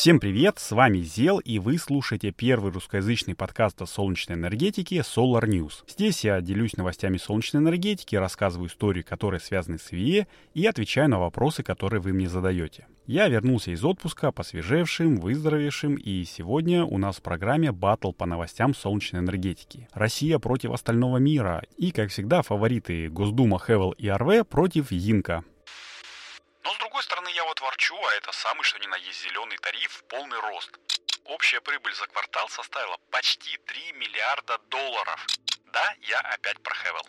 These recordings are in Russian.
Всем привет, с вами Зел, и вы слушаете первый русскоязычный подкаст о солнечной энергетике Solar News. Здесь я делюсь новостями солнечной энергетики, рассказываю истории, которые связаны с ВИЭ, и отвечаю на вопросы, которые вы мне задаете. Я вернулся из отпуска, посвежевшим, выздоровевшим, и сегодня у нас в программе батл по новостям солнечной энергетики. Россия против остального мира, и, как всегда, фавориты Госдума, Хевел и РВ против Йинка. Вот ворчу, а это самый что ни на есть зеленый тариф в полный рост. Общая прибыль за квартал составила почти 3 миллиарда долларов. Да, я опять про Хевел.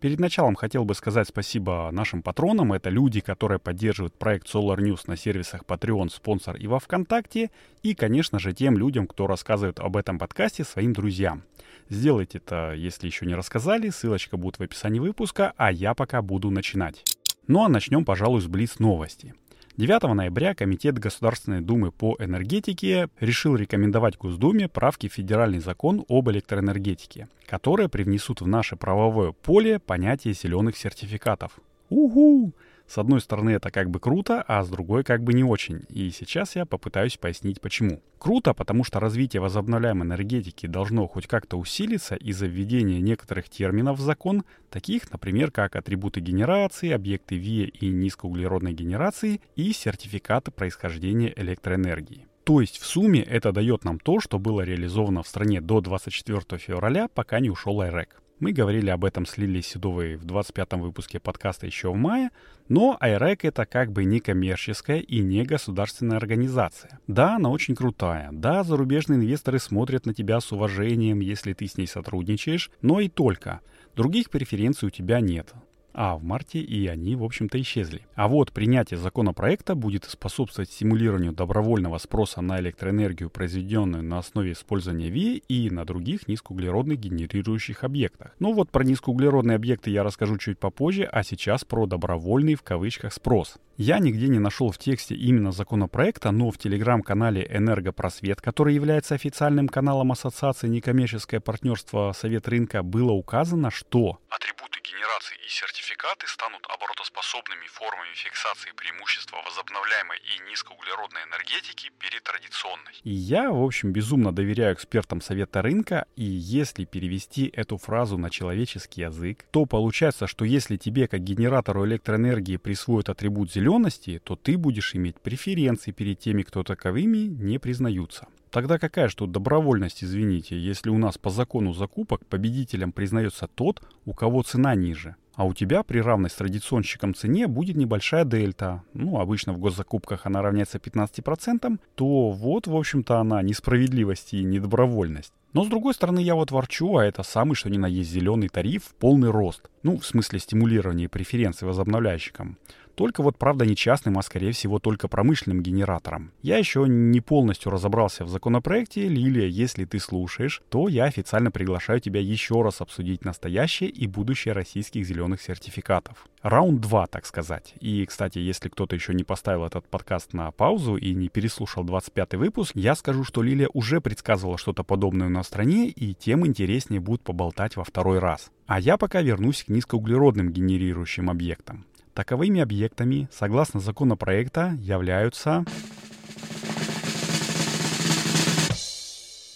Перед началом хотел бы сказать спасибо нашим патронам. Это люди, которые поддерживают проект Solar News на сервисах Patreon, спонсор и во Вконтакте. И, конечно же, тем людям, кто рассказывает об этом подкасте своим друзьям. Сделайте это, если еще не рассказали. Ссылочка будет в описании выпуска, а я пока буду начинать. Ну а начнем, пожалуй, с Блиц новости. 9 ноября Комитет Государственной Думы по энергетике решил рекомендовать Госдуме правки в федеральный закон об электроэнергетике, которые привнесут в наше правовое поле понятие зеленых сертификатов. Угу! С одной стороны это как бы круто, а с другой как бы не очень. И сейчас я попытаюсь пояснить почему. Круто, потому что развитие возобновляемой энергетики должно хоть как-то усилиться из-за введения некоторых терминов в закон, таких, например, как атрибуты генерации, объекты ВИЭ и низкоуглеродной генерации и сертификаты происхождения электроэнергии. То есть в сумме это дает нам то, что было реализовано в стране до 24 февраля, пока не ушел IREC. Мы говорили об этом с Лилией Седовой в 25-м выпуске подкаста еще в мае, но IREC это как бы не коммерческая и не государственная организация. Да, она очень крутая, да, зарубежные инвесторы смотрят на тебя с уважением, если ты с ней сотрудничаешь, но и только. Других преференций у тебя нет а в марте и они, в общем-то, исчезли. А вот принятие законопроекта будет способствовать стимулированию добровольного спроса на электроэнергию, произведенную на основе использования ВИЭ и на других низкоуглеродных генерирующих объектах. Ну вот про низкоуглеродные объекты я расскажу чуть попозже, а сейчас про добровольный в кавычках спрос. Я нигде не нашел в тексте именно законопроекта, но в телеграм-канале «Энергопросвет», который является официальным каналом Ассоциации некоммерческое партнерство Совет рынка, было указано, что Атрибуты генерации и сертификаты станут оборотоспособными формами фиксации преимущества возобновляемой и низкоуглеродной энергетики перед традиционной. И я, в общем, безумно доверяю экспертам Совета рынка, и если перевести эту фразу на человеческий язык, то получается, что если тебе как генератору электроэнергии присвоят атрибут зелености, то ты будешь иметь преференции перед теми, кто таковыми не признаются. Тогда какая же тут добровольность, извините, если у нас по закону закупок победителем признается тот, у кого цена ниже? А у тебя при равной с традиционщиком цене будет небольшая дельта. Ну, обычно в госзакупках она равняется 15%, то вот, в общем-то, она несправедливость и недобровольность. Но с другой стороны, я вот ворчу, а это самый что ни на есть зеленый тариф в полный рост. Ну, в смысле стимулирования преференций возобновляющим. Только вот, правда, не частным, а скорее всего только промышленным генератором. Я еще не полностью разобрался в законопроекте. Лилия, если ты слушаешь, то я официально приглашаю тебя еще раз обсудить настоящее и будущее российских зеленых сертификатов. Раунд 2, так сказать. И, кстати, если кто-то еще не поставил этот подкаст на паузу и не переслушал 25 выпуск, я скажу, что Лилия уже предсказывала что-то подобное в стране, и тем интереснее будет поболтать во второй раз. А я пока вернусь к низкоуглеродным генерирующим объектам. Таковыми объектами, согласно законопроекта, являются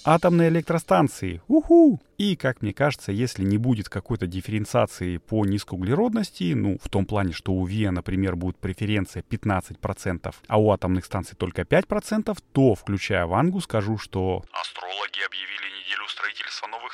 атомные электростанции. Уху! И, как мне кажется, если не будет какой-то дифференциации по низкоуглеродности, ну, в том плане, что у ВИА, например, будет преференция 15%, а у атомных станций только 5%, то, включая Вангу, скажу, что... Астрологи объявили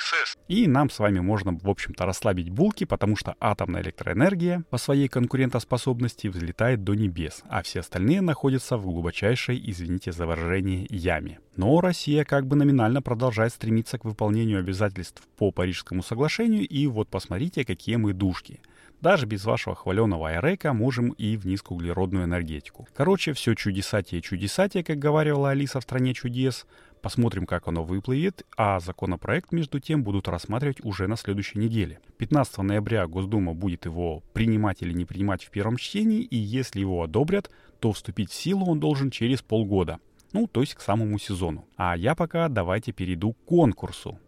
СЭС. И нам с вами можно, в общем-то, расслабить булки, потому что атомная электроэнергия по своей конкурентоспособности взлетает до небес, а все остальные находятся в глубочайшей, извините за выражение, яме. Но Россия как бы номинально продолжает стремиться к выполнению обязательств по Парижскому соглашению, и вот посмотрите, какие мы душки. Даже без вашего хваленого айрека можем и в низкоуглеродную энергетику. Короче, все чудесатие чудесатие, как говорила Алиса в «Стране чудес». Посмотрим, как оно выплывет, а законопроект, между тем, будут рассматривать уже на следующей неделе. 15 ноября Госдума будет его принимать или не принимать в первом чтении, и если его одобрят, то вступить в силу он должен через полгода. Ну, то есть к самому сезону. А я пока давайте перейду к конкурсу.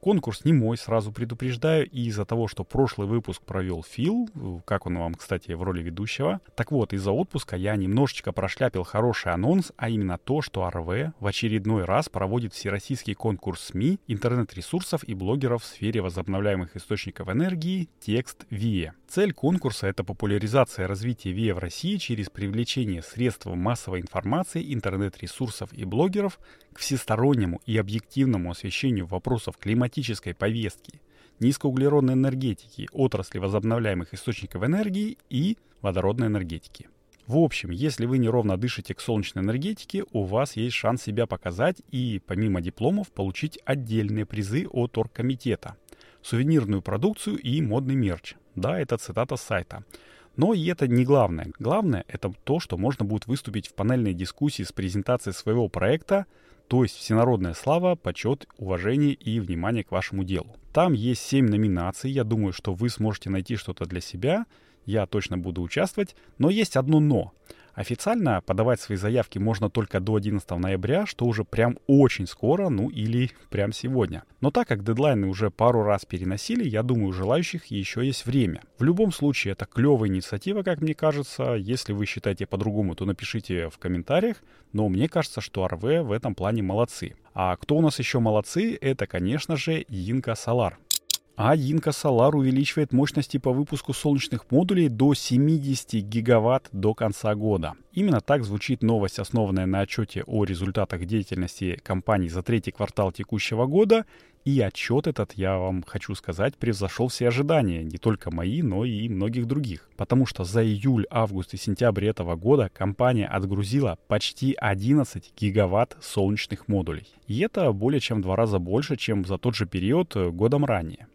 Конкурс не мой, сразу предупреждаю, и из-за того, что прошлый выпуск провел Фил, как он вам, кстати, в роли ведущего. Так вот, из-за отпуска я немножечко прошляпил хороший анонс, а именно то, что РВ в очередной раз проводит всероссийский конкурс СМИ, интернет-ресурсов и блогеров в сфере возобновляемых источников энергии «Текст ВИЭ». Цель конкурса — это популяризация развития ВИЭ в России через привлечение средств массовой информации, интернет-ресурсов и блогеров к всестороннему и объективному освещению вопросов климатической повестки, низкоуглеродной энергетики, отрасли возобновляемых источников энергии и водородной энергетики. В общем, если вы неровно дышите к солнечной энергетике, у вас есть шанс себя показать и, помимо дипломов, получить отдельные призы от оргкомитета, сувенирную продукцию и модный мерч – да, это цитата с сайта. Но и это не главное. Главное — это то, что можно будет выступить в панельной дискуссии с презентацией своего проекта, то есть всенародная слава, почет, уважение и внимание к вашему делу. Там есть 7 номинаций, я думаю, что вы сможете найти что-то для себя, я точно буду участвовать, но есть одно «но». Официально подавать свои заявки можно только до 11 ноября, что уже прям очень скоро, ну или прям сегодня. Но так как дедлайны уже пару раз переносили, я думаю, у желающих еще есть время. В любом случае, это клевая инициатива, как мне кажется. Если вы считаете по-другому, то напишите в комментариях. Но мне кажется, что РВ в этом плане молодцы. А кто у нас еще молодцы, это, конечно же, Инка Солар. А Инка увеличивает мощности по выпуску солнечных модулей до 70 гигаватт до конца года. Именно так звучит новость, основанная на отчете о результатах деятельности компании за третий квартал текущего года. И отчет этот, я вам хочу сказать, превзошел все ожидания, не только мои, но и многих других. Потому что за июль, август и сентябрь этого года компания отгрузила почти 11 гигаватт солнечных модулей. И это более чем в два раза больше, чем за тот же период годом ранее.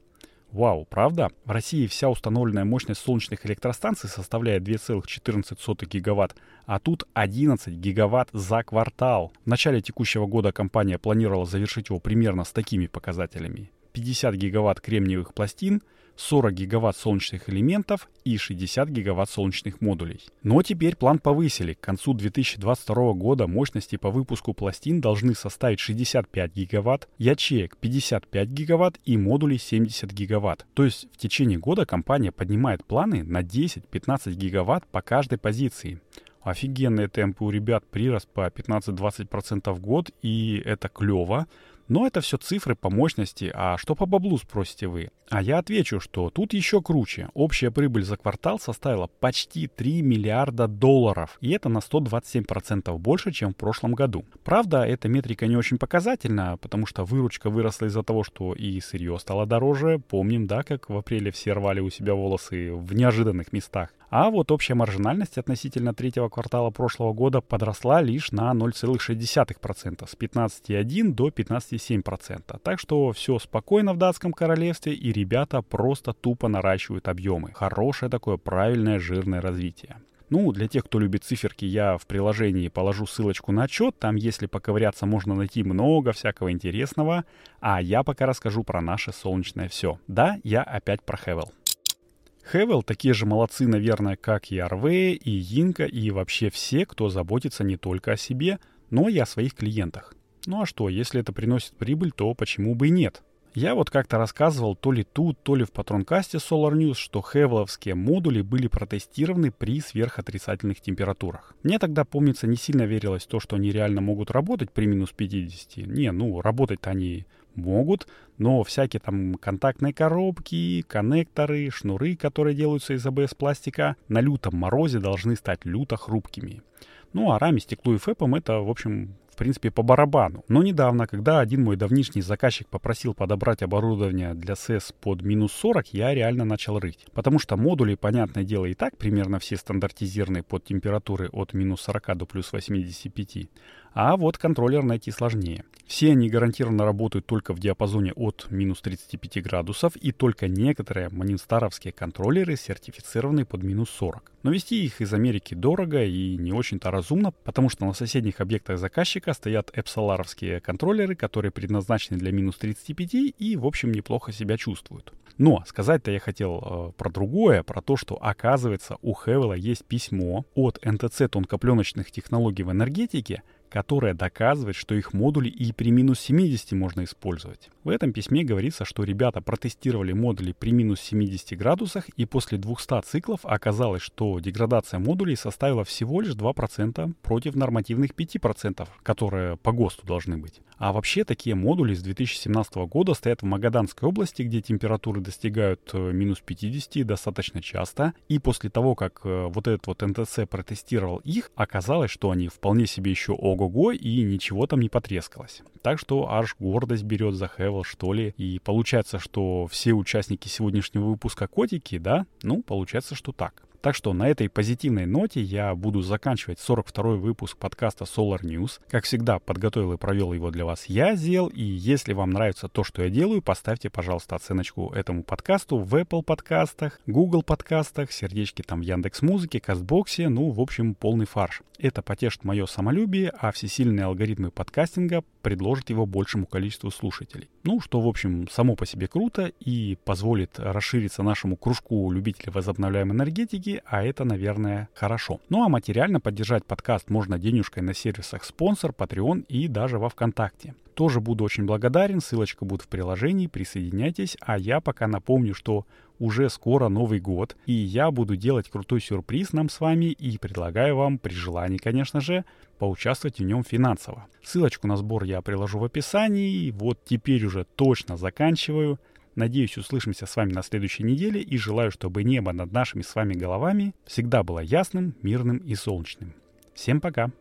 Вау, правда? В России вся установленная мощность солнечных электростанций составляет 2,14 гигаватт, а тут 11 гигаватт за квартал. В начале текущего года компания планировала завершить его примерно с такими показателями. 50 гигаватт кремниевых пластин, 40 гигаватт солнечных элементов и 60 гигаватт солнечных модулей. Но теперь план повысили. К концу 2022 года мощности по выпуску пластин должны составить 65 гигаватт, ячеек 55 гигаватт и модулей 70 гигаватт. То есть в течение года компания поднимает планы на 10-15 гигаватт по каждой позиции. Офигенные темпы у ребят, прирост по 15-20% в год, и это клево. Но это все цифры по мощности, а что по баблу, спросите вы? А я отвечу, что тут еще круче. Общая прибыль за квартал составила почти 3 миллиарда долларов, и это на 127% больше, чем в прошлом году. Правда, эта метрика не очень показательна, потому что выручка выросла из-за того, что и сырье стало дороже. Помним, да, как в апреле все рвали у себя волосы в неожиданных местах. А вот общая маржинальность относительно третьего квартала прошлого года подросла лишь на 0,6%, с 15,1 до 15,7%. Так что все спокойно в датском королевстве и ребята просто тупо наращивают объемы. Хорошее такое правильное жирное развитие. Ну, для тех, кто любит циферки, я в приложении положу ссылочку на отчет. Там, если поковыряться, можно найти много всякого интересного. А я пока расскажу про наше солнечное все. Да, я опять про Хевел. Хевел такие же молодцы, наверное, как и Арве, и Инка, и вообще все, кто заботится не только о себе, но и о своих клиентах. Ну а что, если это приносит прибыль, то почему бы и нет? Я вот как-то рассказывал то ли тут, то ли в патронкасте Solar News, что хевеловские модули были протестированы при сверхотрицательных температурах. Мне тогда, помнится, не сильно верилось в то, что они реально могут работать при минус 50. Не, ну, работать-то они могут, но всякие там контактные коробки, коннекторы, шнуры, которые делаются из АБС-пластика, на лютом морозе должны стать люто хрупкими. Ну а раме, стеклу и фэпом это, в общем, в принципе, по барабану. Но недавно, когда один мой давнишний заказчик попросил подобрать оборудование для СЭС под минус 40, я реально начал рыть. Потому что модули, понятное дело, и так примерно все стандартизированы под температуры от минус 40 до плюс 85. А вот контроллер найти сложнее. Все они гарантированно работают только в диапазоне от минус 35 градусов, и только некоторые манинстаровские контроллеры сертифицированы под минус 40. Но вести их из Америки дорого и не очень-то разумно, потому что на соседних объектах заказчика стоят эпсоларовские контроллеры, которые предназначены для минус 35 и, в общем, неплохо себя чувствуют. Но сказать-то я хотел э, про другое, про то, что оказывается у Хевела есть письмо от НТЦ тонкопленочных технологий в энергетике, которая доказывает, что их модули и при минус 70 можно использовать. В этом письме говорится, что ребята протестировали модули при минус 70 градусах, и после 200 циклов оказалось, что деградация модулей составила всего лишь 2% против нормативных 5%, которые по ГОСТу должны быть. А вообще такие модули с 2017 года стоят в Магаданской области, где температуры достигают э, минус 50 достаточно часто. И после того, как э, вот этот вот НТЦ протестировал их, оказалось, что они вполне себе еще ого-го и ничего там не потрескалось. Так что аж гордость берет за Хевел, что ли. И получается, что все участники сегодняшнего выпуска котики, да? Ну, получается, что так. Так что на этой позитивной ноте я буду заканчивать 42-й выпуск подкаста Solar News. Как всегда, подготовил и провел его для вас я, Зел. И если вам нравится то, что я делаю, поставьте, пожалуйста, оценочку этому подкасту в Apple подкастах, Google подкастах, сердечки там в Яндекс Музыке, Кастбоксе, ну, в общем, полный фарш. Это потешит мое самолюбие, а всесильные алгоритмы подкастинга предложат его большему количеству слушателей. Ну, что, в общем, само по себе круто и позволит расшириться нашему кружку любителей возобновляемой энергетики а это, наверное, хорошо. Ну а материально поддержать подкаст можно денежкой на сервисах спонсор, Patreon и даже во ВКонтакте. Тоже буду очень благодарен, ссылочка будет в приложении, присоединяйтесь, а я пока напомню, что уже скоро Новый год, и я буду делать крутой сюрприз нам с вами и предлагаю вам, при желании, конечно же, поучаствовать в нем финансово. Ссылочку на сбор я приложу в описании, вот теперь уже точно заканчиваю. Надеюсь, услышимся с вами на следующей неделе и желаю, чтобы небо над нашими с вами головами всегда было ясным, мирным и солнечным. Всем пока!